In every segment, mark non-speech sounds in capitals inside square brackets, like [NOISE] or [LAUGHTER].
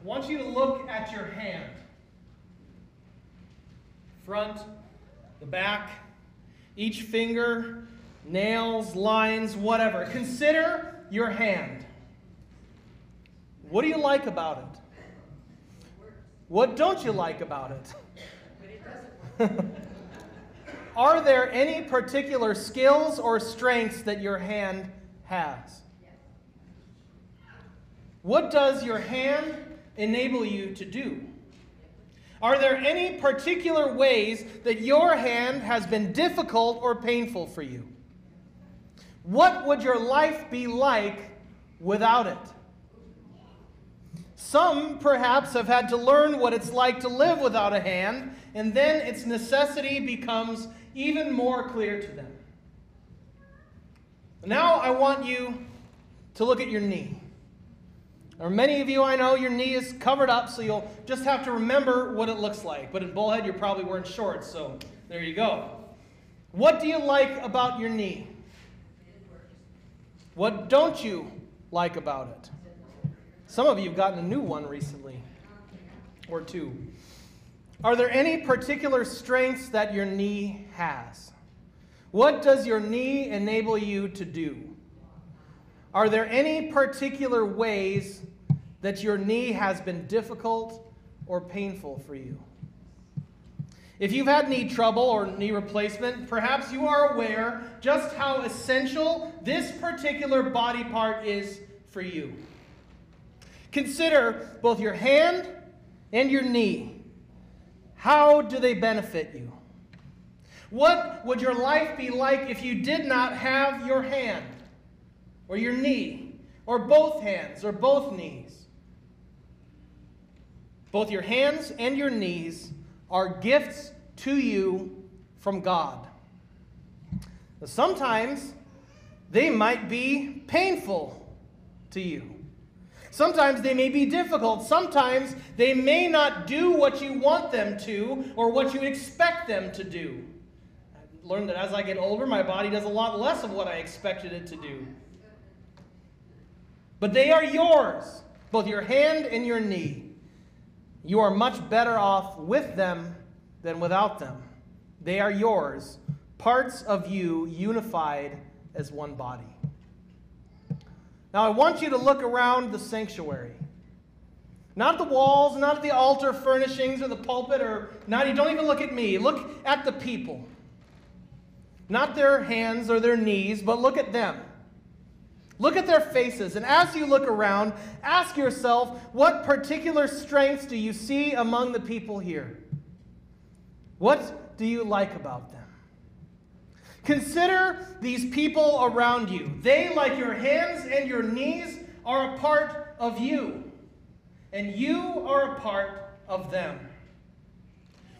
I want you to look at your hand. Front, the back, each finger, nails, lines, whatever. Consider your hand. What do you like about it? What don't you like about it? [LAUGHS] Are there any particular skills or strengths that your hand has? What does your hand enable you to do? Are there any particular ways that your hand has been difficult or painful for you? What would your life be like without it? Some perhaps have had to learn what it's like to live without a hand, and then its necessity becomes even more clear to them. Now I want you to look at your knee. Or many of you I know your knee is covered up, so you'll just have to remember what it looks like. But in Bullhead, you're probably wearing shorts, so there you go. What do you like about your knee? What don't you like about it? Some of you have gotten a new one recently, or two. Are there any particular strengths that your knee has? What does your knee enable you to do? Are there any particular ways that your knee has been difficult or painful for you? If you've had knee trouble or knee replacement, perhaps you are aware just how essential this particular body part is for you. Consider both your hand and your knee. How do they benefit you? What would your life be like if you did not have your hand or your knee or both hands or both knees? Both your hands and your knees are gifts to you from God. Sometimes they might be painful to you. Sometimes they may be difficult. Sometimes they may not do what you want them to or what you expect them to do. I've learned that as I get older, my body does a lot less of what I expected it to do. But they are yours, both your hand and your knee. You are much better off with them than without them. They are yours, parts of you unified as one body. Now, I want you to look around the sanctuary. Not the walls, not the altar furnishings or the pulpit, or not, you don't even look at me. Look at the people. Not their hands or their knees, but look at them. Look at their faces, and as you look around, ask yourself what particular strengths do you see among the people here? What do you like about them? Consider these people around you. They, like your hands and your knees, are a part of you, and you are a part of them.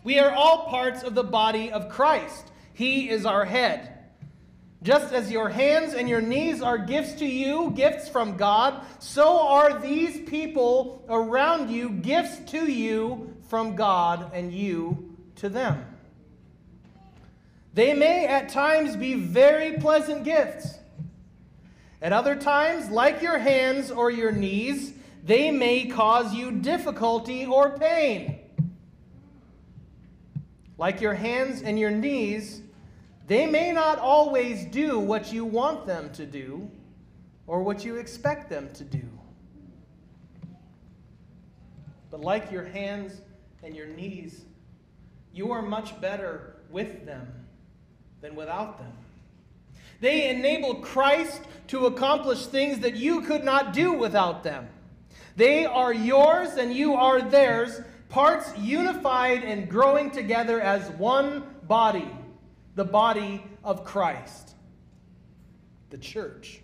We are all parts of the body of Christ. He is our head. Just as your hands and your knees are gifts to you, gifts from God, so are these people around you gifts to you from God and you to them. They may at times be very pleasant gifts. At other times, like your hands or your knees, they may cause you difficulty or pain. Like your hands and your knees, they may not always do what you want them to do or what you expect them to do. But like your hands and your knees, you are much better with them than without them. They enable Christ to accomplish things that you could not do without them. They are yours and you are theirs, parts unified and growing together as one body, the body of Christ, the church.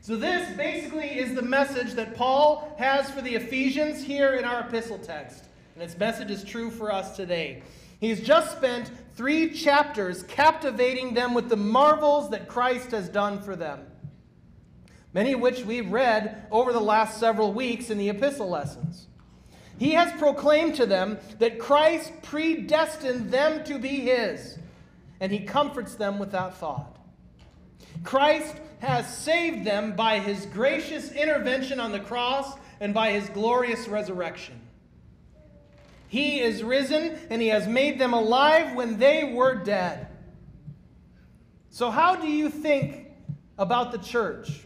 So, this basically is the message that Paul has for the Ephesians here in our epistle text. And its message is true for us today. He's just spent three chapters captivating them with the marvels that Christ has done for them, many of which we've read over the last several weeks in the epistle lessons. He has proclaimed to them that Christ predestined them to be His, and He comforts them with that thought. Christ has saved them by his gracious intervention on the cross and by his glorious resurrection. He is risen and he has made them alive when they were dead. So, how do you think about the church?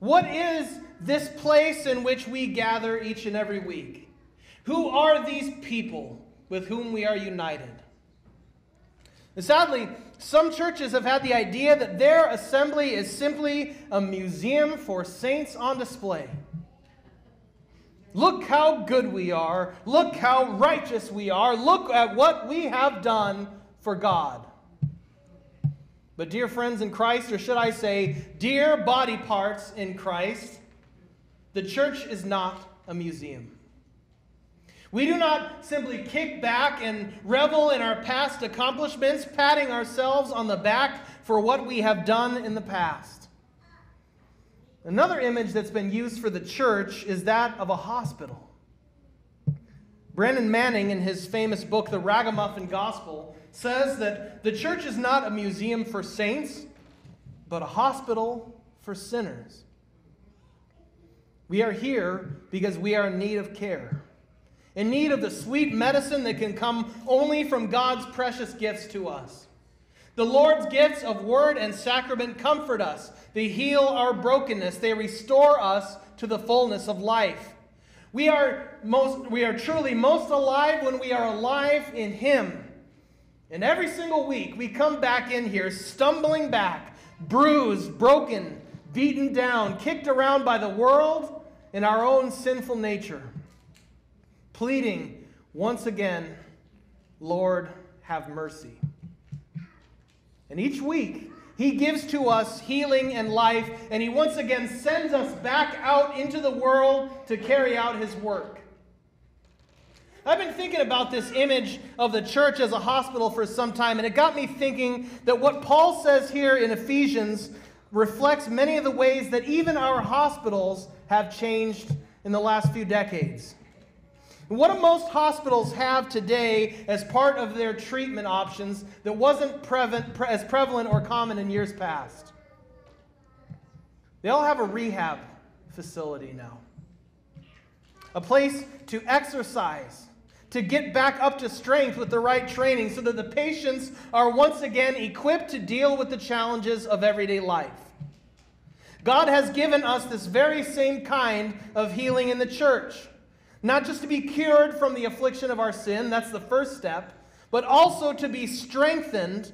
What is this place in which we gather each and every week? Who are these people with whom we are united? And sadly, some churches have had the idea that their assembly is simply a museum for saints on display. Look how good we are. Look how righteous we are. Look at what we have done for God. But, dear friends in Christ, or should I say, dear body parts in Christ, the church is not a museum. We do not simply kick back and revel in our past accomplishments, patting ourselves on the back for what we have done in the past. Another image that's been used for the church is that of a hospital. Brennan Manning, in his famous book, The Ragamuffin Gospel, says that the church is not a museum for saints, but a hospital for sinners. We are here because we are in need of care, in need of the sweet medicine that can come only from God's precious gifts to us. The Lord's gifts of word and sacrament comfort us. They heal our brokenness. They restore us to the fullness of life. We are, most, we are truly most alive when we are alive in Him. And every single week we come back in here stumbling back, bruised, broken, beaten down, kicked around by the world and our own sinful nature, pleading once again, Lord, have mercy. And each week, he gives to us healing and life, and he once again sends us back out into the world to carry out his work. I've been thinking about this image of the church as a hospital for some time, and it got me thinking that what Paul says here in Ephesians reflects many of the ways that even our hospitals have changed in the last few decades. What do most hospitals have today as part of their treatment options that wasn't as prevalent or common in years past? They all have a rehab facility now, a place to exercise, to get back up to strength with the right training so that the patients are once again equipped to deal with the challenges of everyday life. God has given us this very same kind of healing in the church. Not just to be cured from the affliction of our sin, that's the first step, but also to be strengthened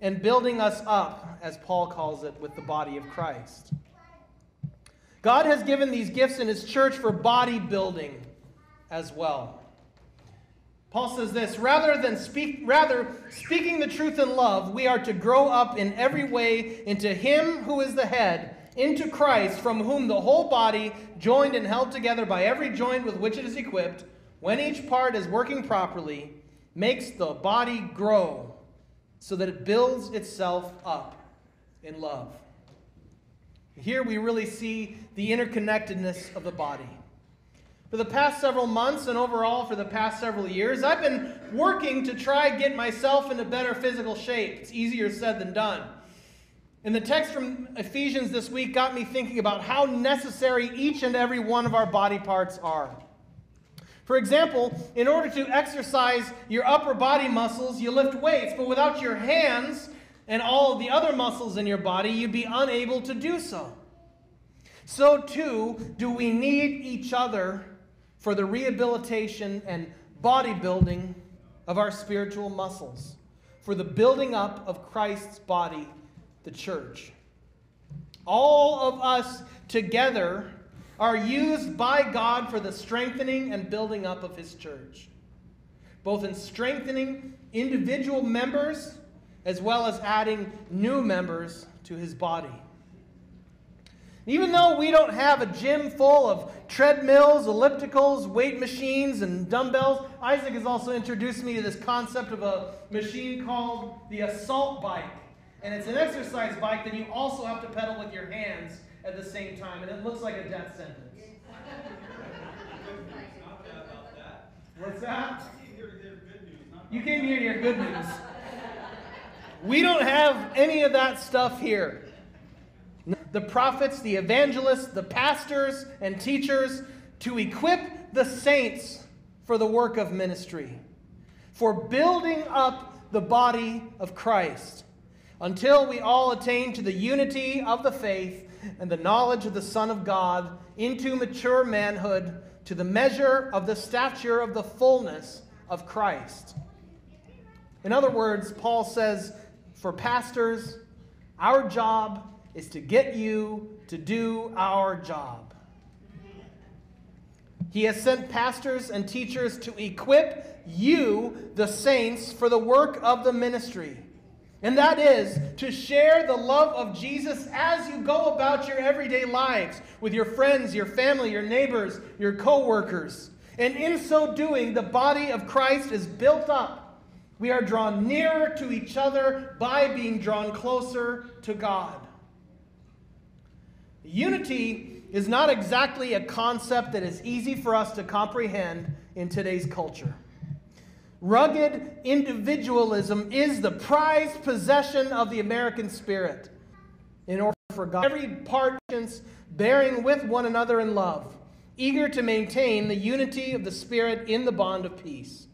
and building us up, as Paul calls it, with the body of Christ. God has given these gifts in his church for body building as well. Paul says this rather than speak rather speaking the truth in love, we are to grow up in every way into him who is the head into Christ, from whom the whole body, joined and held together by every joint with which it is equipped, when each part is working properly, makes the body grow so that it builds itself up in love. Here we really see the interconnectedness of the body. For the past several months and overall for the past several years, I've been working to try get myself into better physical shape. It's easier said than done. And the text from Ephesians this week got me thinking about how necessary each and every one of our body parts are. For example, in order to exercise your upper body muscles, you lift weights, but without your hands and all the other muscles in your body, you'd be unable to do so. So, too, do we need each other for the rehabilitation and bodybuilding of our spiritual muscles, for the building up of Christ's body the church. All of us together are used by God for the strengthening and building up of His church, both in strengthening individual members as well as adding new members to His body. Even though we don't have a gym full of treadmills, ellipticals, weight machines, and dumbbells, Isaac has also introduced me to this concept of a machine called the assault bike and it's an exercise bike then you also have to pedal with your hands at the same time, and it looks like a death sentence. [LAUGHS] What's that? You came here to hear good news. [LAUGHS] We don't have any of that stuff here. The prophets, the evangelists, the pastors, and teachers to equip the saints for the work of ministry, for building up the body of Christ, until we all attain to the unity of the faith and the knowledge of the Son of God, into mature manhood, to the measure of the stature of the fullness of Christ. In other words, Paul says, for pastors, our job is to get you to do our job. He has sent pastors and teachers to equip you, the saints, for the work of the ministry. And that is to share the love of Jesus as you go about your everyday lives with your friends, your family, your neighbors, your co workers. And in so doing, the body of Christ is built up. We are drawn nearer to each other by being drawn closer to God. Unity is not exactly a concept that is easy for us to comprehend in today's culture. Rugged individualism is the prized possession of the American spirit. In order for God, every part bearing with one another in love, eager to maintain the unity of the spirit in the bond of peace.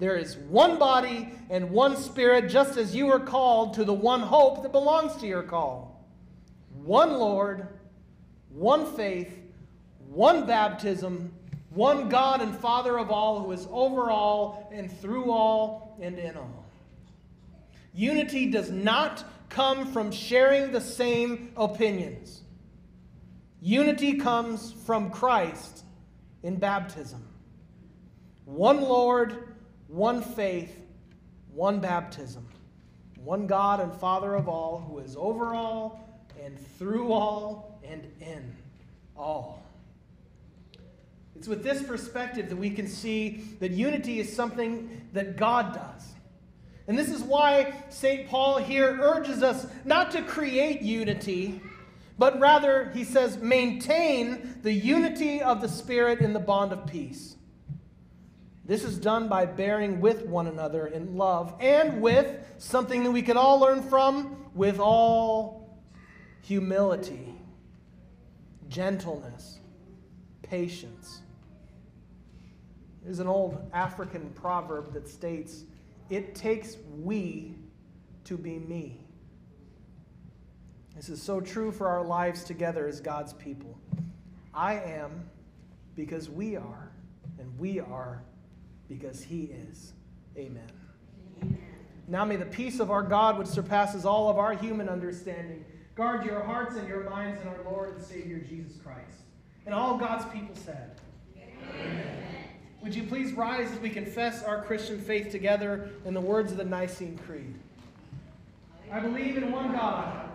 There is one body and one spirit, just as you are called to the one hope that belongs to your call. One Lord one faith, one baptism, one God and Father of all, who is over all and through all and in all. Unity does not come from sharing the same opinions. Unity comes from Christ in baptism. One Lord, one faith, one baptism. One God and Father of all, who is over all and through all and in all. It's with this perspective that we can see that unity is something that God does. And this is why St. Paul here urges us not to create unity, but rather, he says, maintain the unity of the Spirit in the bond of peace. This is done by bearing with one another in love and with something that we can all learn from, with all humility gentleness, patience. There's an old African proverb that states, It takes we to be me. This is so true for our lives together as God's people. I am because we are, and we are because He is. Amen. Amen. Now may the peace of our God, which surpasses all of our human understanding, Guard your hearts and your minds in our Lord and Savior Jesus Christ. And all God's people said, Amen. Would you please rise as we confess our Christian faith together in the words of the Nicene Creed? I believe in one God.